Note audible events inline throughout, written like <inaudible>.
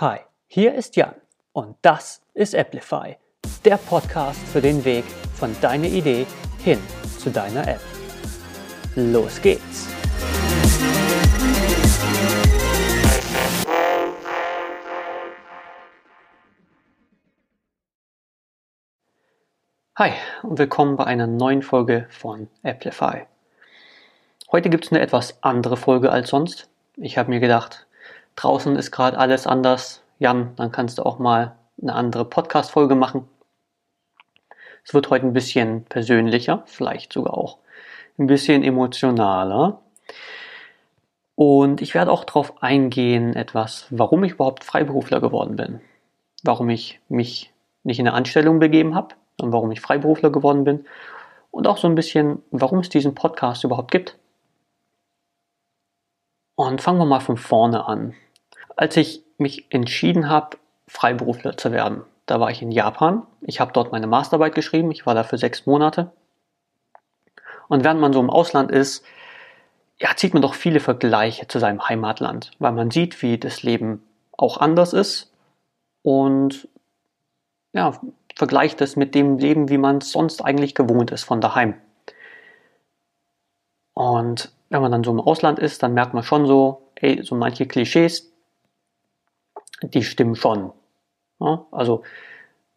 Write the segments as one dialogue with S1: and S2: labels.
S1: Hi, hier ist Jan und das ist Applify, der Podcast für den Weg von deiner Idee hin zu deiner App. Los geht's! Hi und willkommen bei einer neuen Folge von Applify. Heute gibt es eine etwas andere Folge als sonst. Ich habe mir gedacht, draußen ist gerade alles anders. Jan, dann kannst du auch mal eine andere Podcast-Folge machen. Es wird heute ein bisschen persönlicher, vielleicht sogar auch ein bisschen emotionaler. Und ich werde auch darauf eingehen, etwas, warum ich überhaupt Freiberufler geworden bin. Warum ich mich nicht in eine Anstellung begeben habe und warum ich Freiberufler geworden bin. Und auch so ein bisschen, warum es diesen Podcast überhaupt gibt. Und fangen wir mal von vorne an. Als ich mich entschieden habe, Freiberufler zu werden, da war ich in Japan. Ich habe dort meine Masterarbeit geschrieben. Ich war da für sechs Monate. Und während man so im Ausland ist, ja, zieht man doch viele Vergleiche zu seinem Heimatland, weil man sieht, wie das Leben auch anders ist und ja, vergleicht es mit dem Leben, wie man es sonst eigentlich gewohnt ist von daheim. Und wenn man dann so im Ausland ist, dann merkt man schon so, ey, so manche Klischees, die stimmen schon. Ja, also,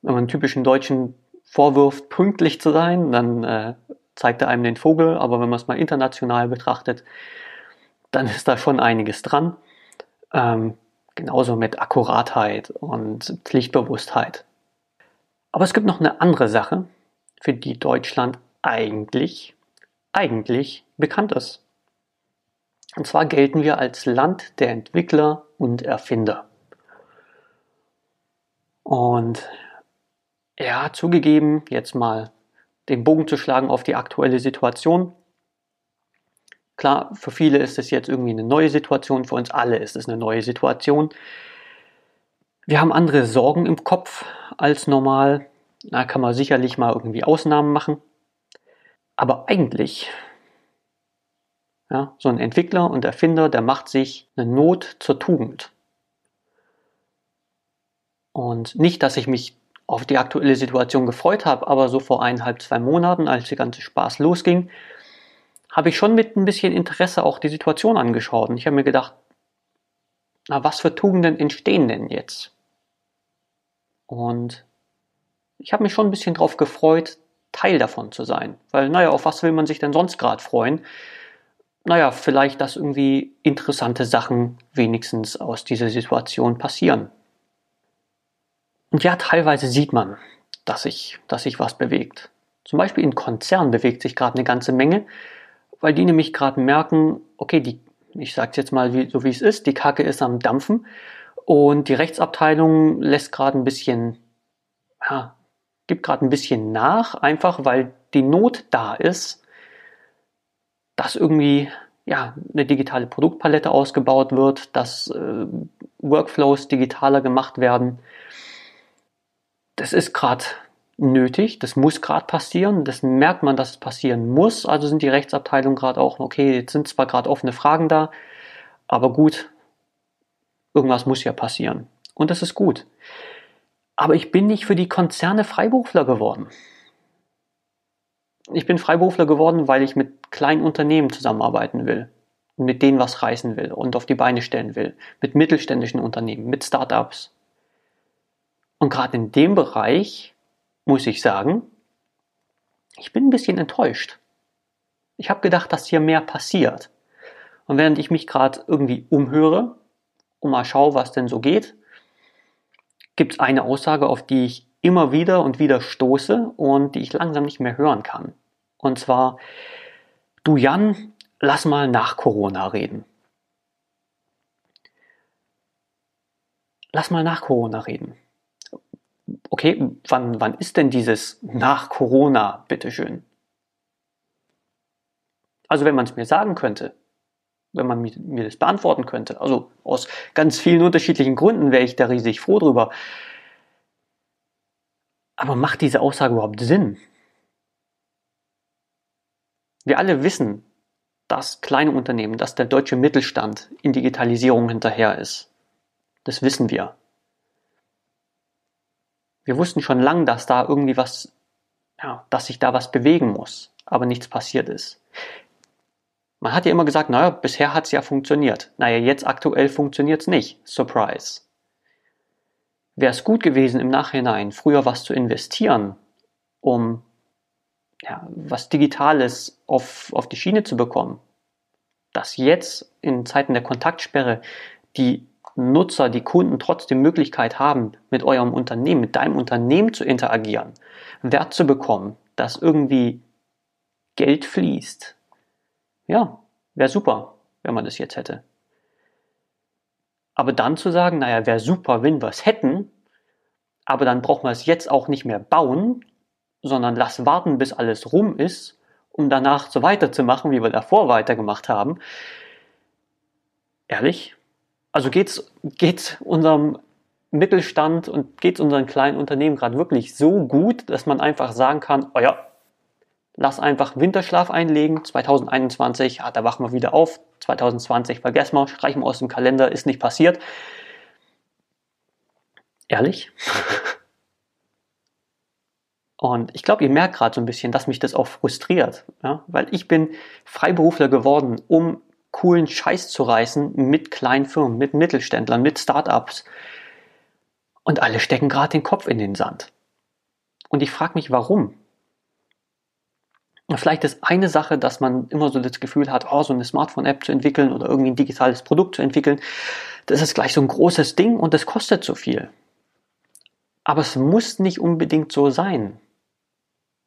S1: wenn man einen typischen Deutschen vorwirft, pünktlich zu sein, dann äh, zeigt er einem den Vogel, aber wenn man es mal international betrachtet, dann ist da schon einiges dran. Ähm, genauso mit Akkuratheit und Pflichtbewusstheit. Aber es gibt noch eine andere Sache, für die Deutschland eigentlich, eigentlich bekannt ist. Und zwar gelten wir als Land der Entwickler und Erfinder. Und ja, zugegeben, jetzt mal den Bogen zu schlagen auf die aktuelle Situation. Klar, für viele ist es jetzt irgendwie eine neue Situation, für uns alle ist es eine neue Situation. Wir haben andere Sorgen im Kopf als normal. Da kann man sicherlich mal irgendwie Ausnahmen machen. Aber eigentlich ja, so ein Entwickler und Erfinder, der macht sich eine Not zur Tugend. Und nicht, dass ich mich auf die aktuelle Situation gefreut habe, aber so vor eineinhalb, zwei Monaten, als der ganze Spaß losging, habe ich schon mit ein bisschen Interesse auch die Situation angeschaut. Und ich habe mir gedacht, na, was für Tugenden entstehen denn jetzt? Und ich habe mich schon ein bisschen darauf gefreut, Teil davon zu sein. Weil, naja, auf was will man sich denn sonst gerade freuen? naja, vielleicht, dass irgendwie interessante Sachen wenigstens aus dieser Situation passieren. Und ja, teilweise sieht man, dass sich, dass sich was bewegt. Zum Beispiel in Konzernen bewegt sich gerade eine ganze Menge, weil die nämlich gerade merken, okay, die, ich sage jetzt mal wie, so wie es ist, die Kacke ist am Dampfen und die Rechtsabteilung lässt gerade ein bisschen, ja, gibt gerade ein bisschen nach, einfach weil die Not da ist dass irgendwie ja, eine digitale Produktpalette ausgebaut wird, dass äh, Workflows digitaler gemacht werden. Das ist gerade nötig, das muss gerade passieren, das merkt man, dass es passieren muss. Also sind die Rechtsabteilungen gerade auch, okay, jetzt sind zwar gerade offene Fragen da, aber gut, irgendwas muss ja passieren. Und das ist gut. Aber ich bin nicht für die Konzerne Freiberufler geworden. Ich bin Freiberufler geworden, weil ich mit kleinen Unternehmen zusammenarbeiten will und mit denen was reißen will und auf die Beine stellen will, mit mittelständischen Unternehmen, mit Startups. Und gerade in dem Bereich muss ich sagen, ich bin ein bisschen enttäuscht. Ich habe gedacht, dass hier mehr passiert. Und während ich mich gerade irgendwie umhöre und mal schaue, was denn so geht, gibt es eine Aussage, auf die ich immer wieder und wieder stoße und die ich langsam nicht mehr hören kann. Und zwar, du Jan, lass mal nach Corona reden. Lass mal nach Corona reden. Okay, wann, wann ist denn dieses nach Corona, bitteschön? Also wenn man es mir sagen könnte, wenn man mir das beantworten könnte, also aus ganz vielen unterschiedlichen Gründen wäre ich da riesig froh drüber. Aber macht diese Aussage überhaupt Sinn? Wir alle wissen, dass kleine Unternehmen, dass der deutsche Mittelstand in Digitalisierung hinterher ist. Das wissen wir. Wir wussten schon lange, dass da irgendwie was, ja, dass sich da was bewegen muss, aber nichts passiert ist. Man hat ja immer gesagt, naja, bisher hat es ja funktioniert. Naja, jetzt aktuell funktioniert es nicht. Surprise. Wäre es gut gewesen, im Nachhinein früher was zu investieren, um ja, was Digitales auf, auf die Schiene zu bekommen, dass jetzt in Zeiten der Kontaktsperre die Nutzer, die Kunden trotzdem Möglichkeit haben, mit eurem Unternehmen, mit deinem Unternehmen zu interagieren, Wert zu bekommen, dass irgendwie Geld fließt. Ja, wäre super, wenn man das jetzt hätte. Aber dann zu sagen, naja, wäre super, wenn wir es hätten, aber dann brauchen wir es jetzt auch nicht mehr bauen, sondern lass warten, bis alles rum ist, um danach so weiterzumachen, wie wir davor weitergemacht haben. Ehrlich? Also geht's, geht's unserem Mittelstand und geht's unseren kleinen Unternehmen gerade wirklich so gut, dass man einfach sagen kann, oh ja, lass einfach Winterschlaf einlegen, 2021, ja, da wachen wir wieder auf, 2020 vergessen wir, streichen wir aus dem Kalender, ist nicht passiert. Ehrlich? <laughs> Und ich glaube, ihr merkt gerade so ein bisschen, dass mich das auch frustriert, ja? weil ich bin Freiberufler geworden, um coolen Scheiß zu reißen mit kleinen Firmen, mit Mittelständlern, mit Startups. Und alle stecken gerade den Kopf in den Sand. Und ich frage mich, warum? Vielleicht ist eine Sache, dass man immer so das Gefühl hat, oh, so eine Smartphone-App zu entwickeln oder irgendwie ein digitales Produkt zu entwickeln, das ist gleich so ein großes Ding und das kostet so viel. Aber es muss nicht unbedingt so sein.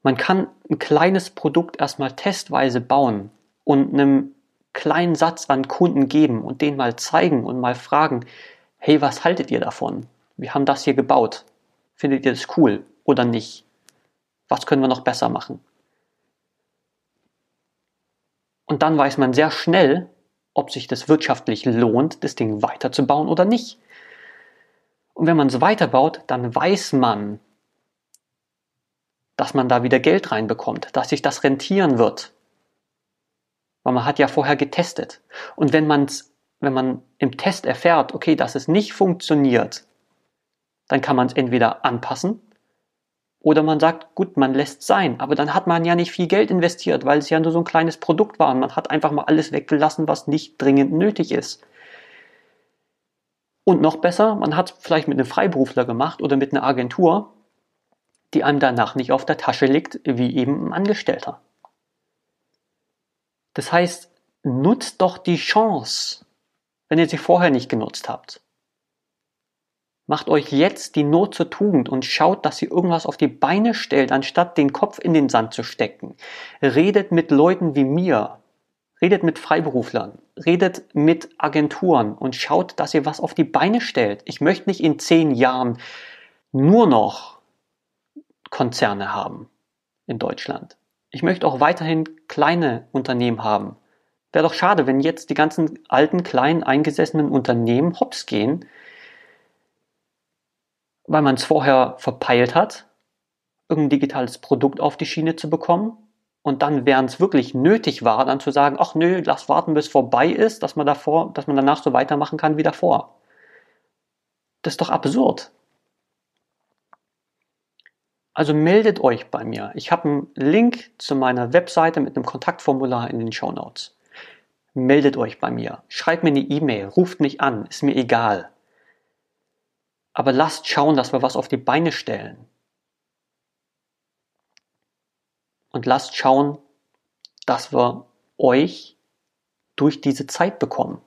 S1: Man kann ein kleines Produkt erstmal testweise bauen und einem kleinen Satz an Kunden geben und den mal zeigen und mal fragen, hey, was haltet ihr davon? Wir haben das hier gebaut. Findet ihr das cool oder nicht? Was können wir noch besser machen? Und dann weiß man sehr schnell, ob sich das wirtschaftlich lohnt, das Ding weiterzubauen oder nicht. Und wenn man es weiterbaut, dann weiß man, dass man da wieder Geld reinbekommt, dass sich das rentieren wird. Weil man hat ja vorher getestet. Und wenn man's, wenn man im Test erfährt, okay, dass es nicht funktioniert, dann kann man es entweder anpassen oder man sagt, gut, man lässt sein. Aber dann hat man ja nicht viel Geld investiert, weil es ja nur so ein kleines Produkt war. Und man hat einfach mal alles weggelassen, was nicht dringend nötig ist. Und noch besser, man hat es vielleicht mit einem Freiberufler gemacht oder mit einer Agentur die einem danach nicht auf der Tasche liegt, wie eben ein Angestellter. Das heißt, nutzt doch die Chance, wenn ihr sie vorher nicht genutzt habt. Macht euch jetzt die Not zur Tugend und schaut, dass ihr irgendwas auf die Beine stellt, anstatt den Kopf in den Sand zu stecken. Redet mit Leuten wie mir. Redet mit Freiberuflern. Redet mit Agenturen und schaut, dass ihr was auf die Beine stellt. Ich möchte nicht in zehn Jahren nur noch Konzerne haben in Deutschland. Ich möchte auch weiterhin kleine Unternehmen haben. Wäre doch schade, wenn jetzt die ganzen alten, kleinen, eingesessenen Unternehmen hops gehen, weil man es vorher verpeilt hat, irgendein digitales Produkt auf die Schiene zu bekommen und dann, während es wirklich nötig war, dann zu sagen, ach nö, lass warten, bis vorbei ist, dass man davor, dass man danach so weitermachen kann wie davor. Das ist doch absurd. Also meldet euch bei mir. Ich habe einen Link zu meiner Webseite mit einem Kontaktformular in den Show Notes. Meldet euch bei mir. Schreibt mir eine E-Mail. Ruft mich an. Ist mir egal. Aber lasst schauen, dass wir was auf die Beine stellen. Und lasst schauen, dass wir euch durch diese Zeit bekommen.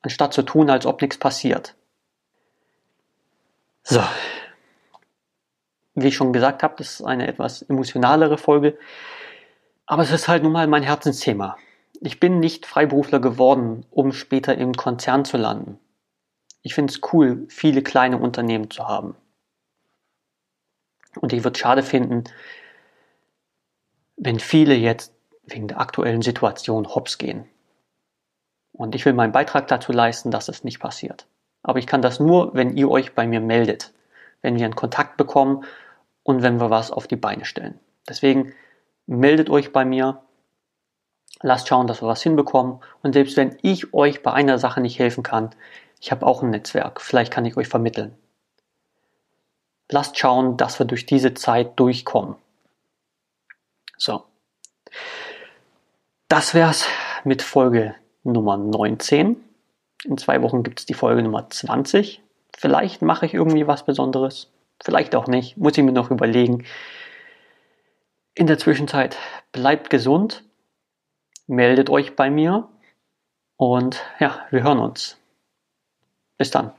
S1: Anstatt zu tun, als ob nichts passiert. So, wie ich schon gesagt habe, das ist eine etwas emotionalere Folge. Aber es ist halt nun mal mein Herzensthema. Ich bin nicht Freiberufler geworden, um später im Konzern zu landen. Ich finde es cool, viele kleine Unternehmen zu haben. Und ich würde es schade finden, wenn viele jetzt wegen der aktuellen Situation hops gehen. Und ich will meinen Beitrag dazu leisten, dass es nicht passiert. Aber ich kann das nur, wenn ihr euch bei mir meldet. Wenn wir einen Kontakt bekommen und wenn wir was auf die Beine stellen. Deswegen meldet euch bei mir, lasst schauen, dass wir was hinbekommen und selbst wenn ich euch bei einer Sache nicht helfen kann, ich habe auch ein Netzwerk, vielleicht kann ich euch vermitteln. lasst schauen, dass wir durch diese Zeit durchkommen. So. Das wär's mit Folge Nummer 19. In zwei Wochen gibt es die Folge Nummer 20. Vielleicht mache ich irgendwie was Besonderes. Vielleicht auch nicht. Muss ich mir noch überlegen. In der Zwischenzeit bleibt gesund. Meldet euch bei mir. Und ja, wir hören uns. Bis dann.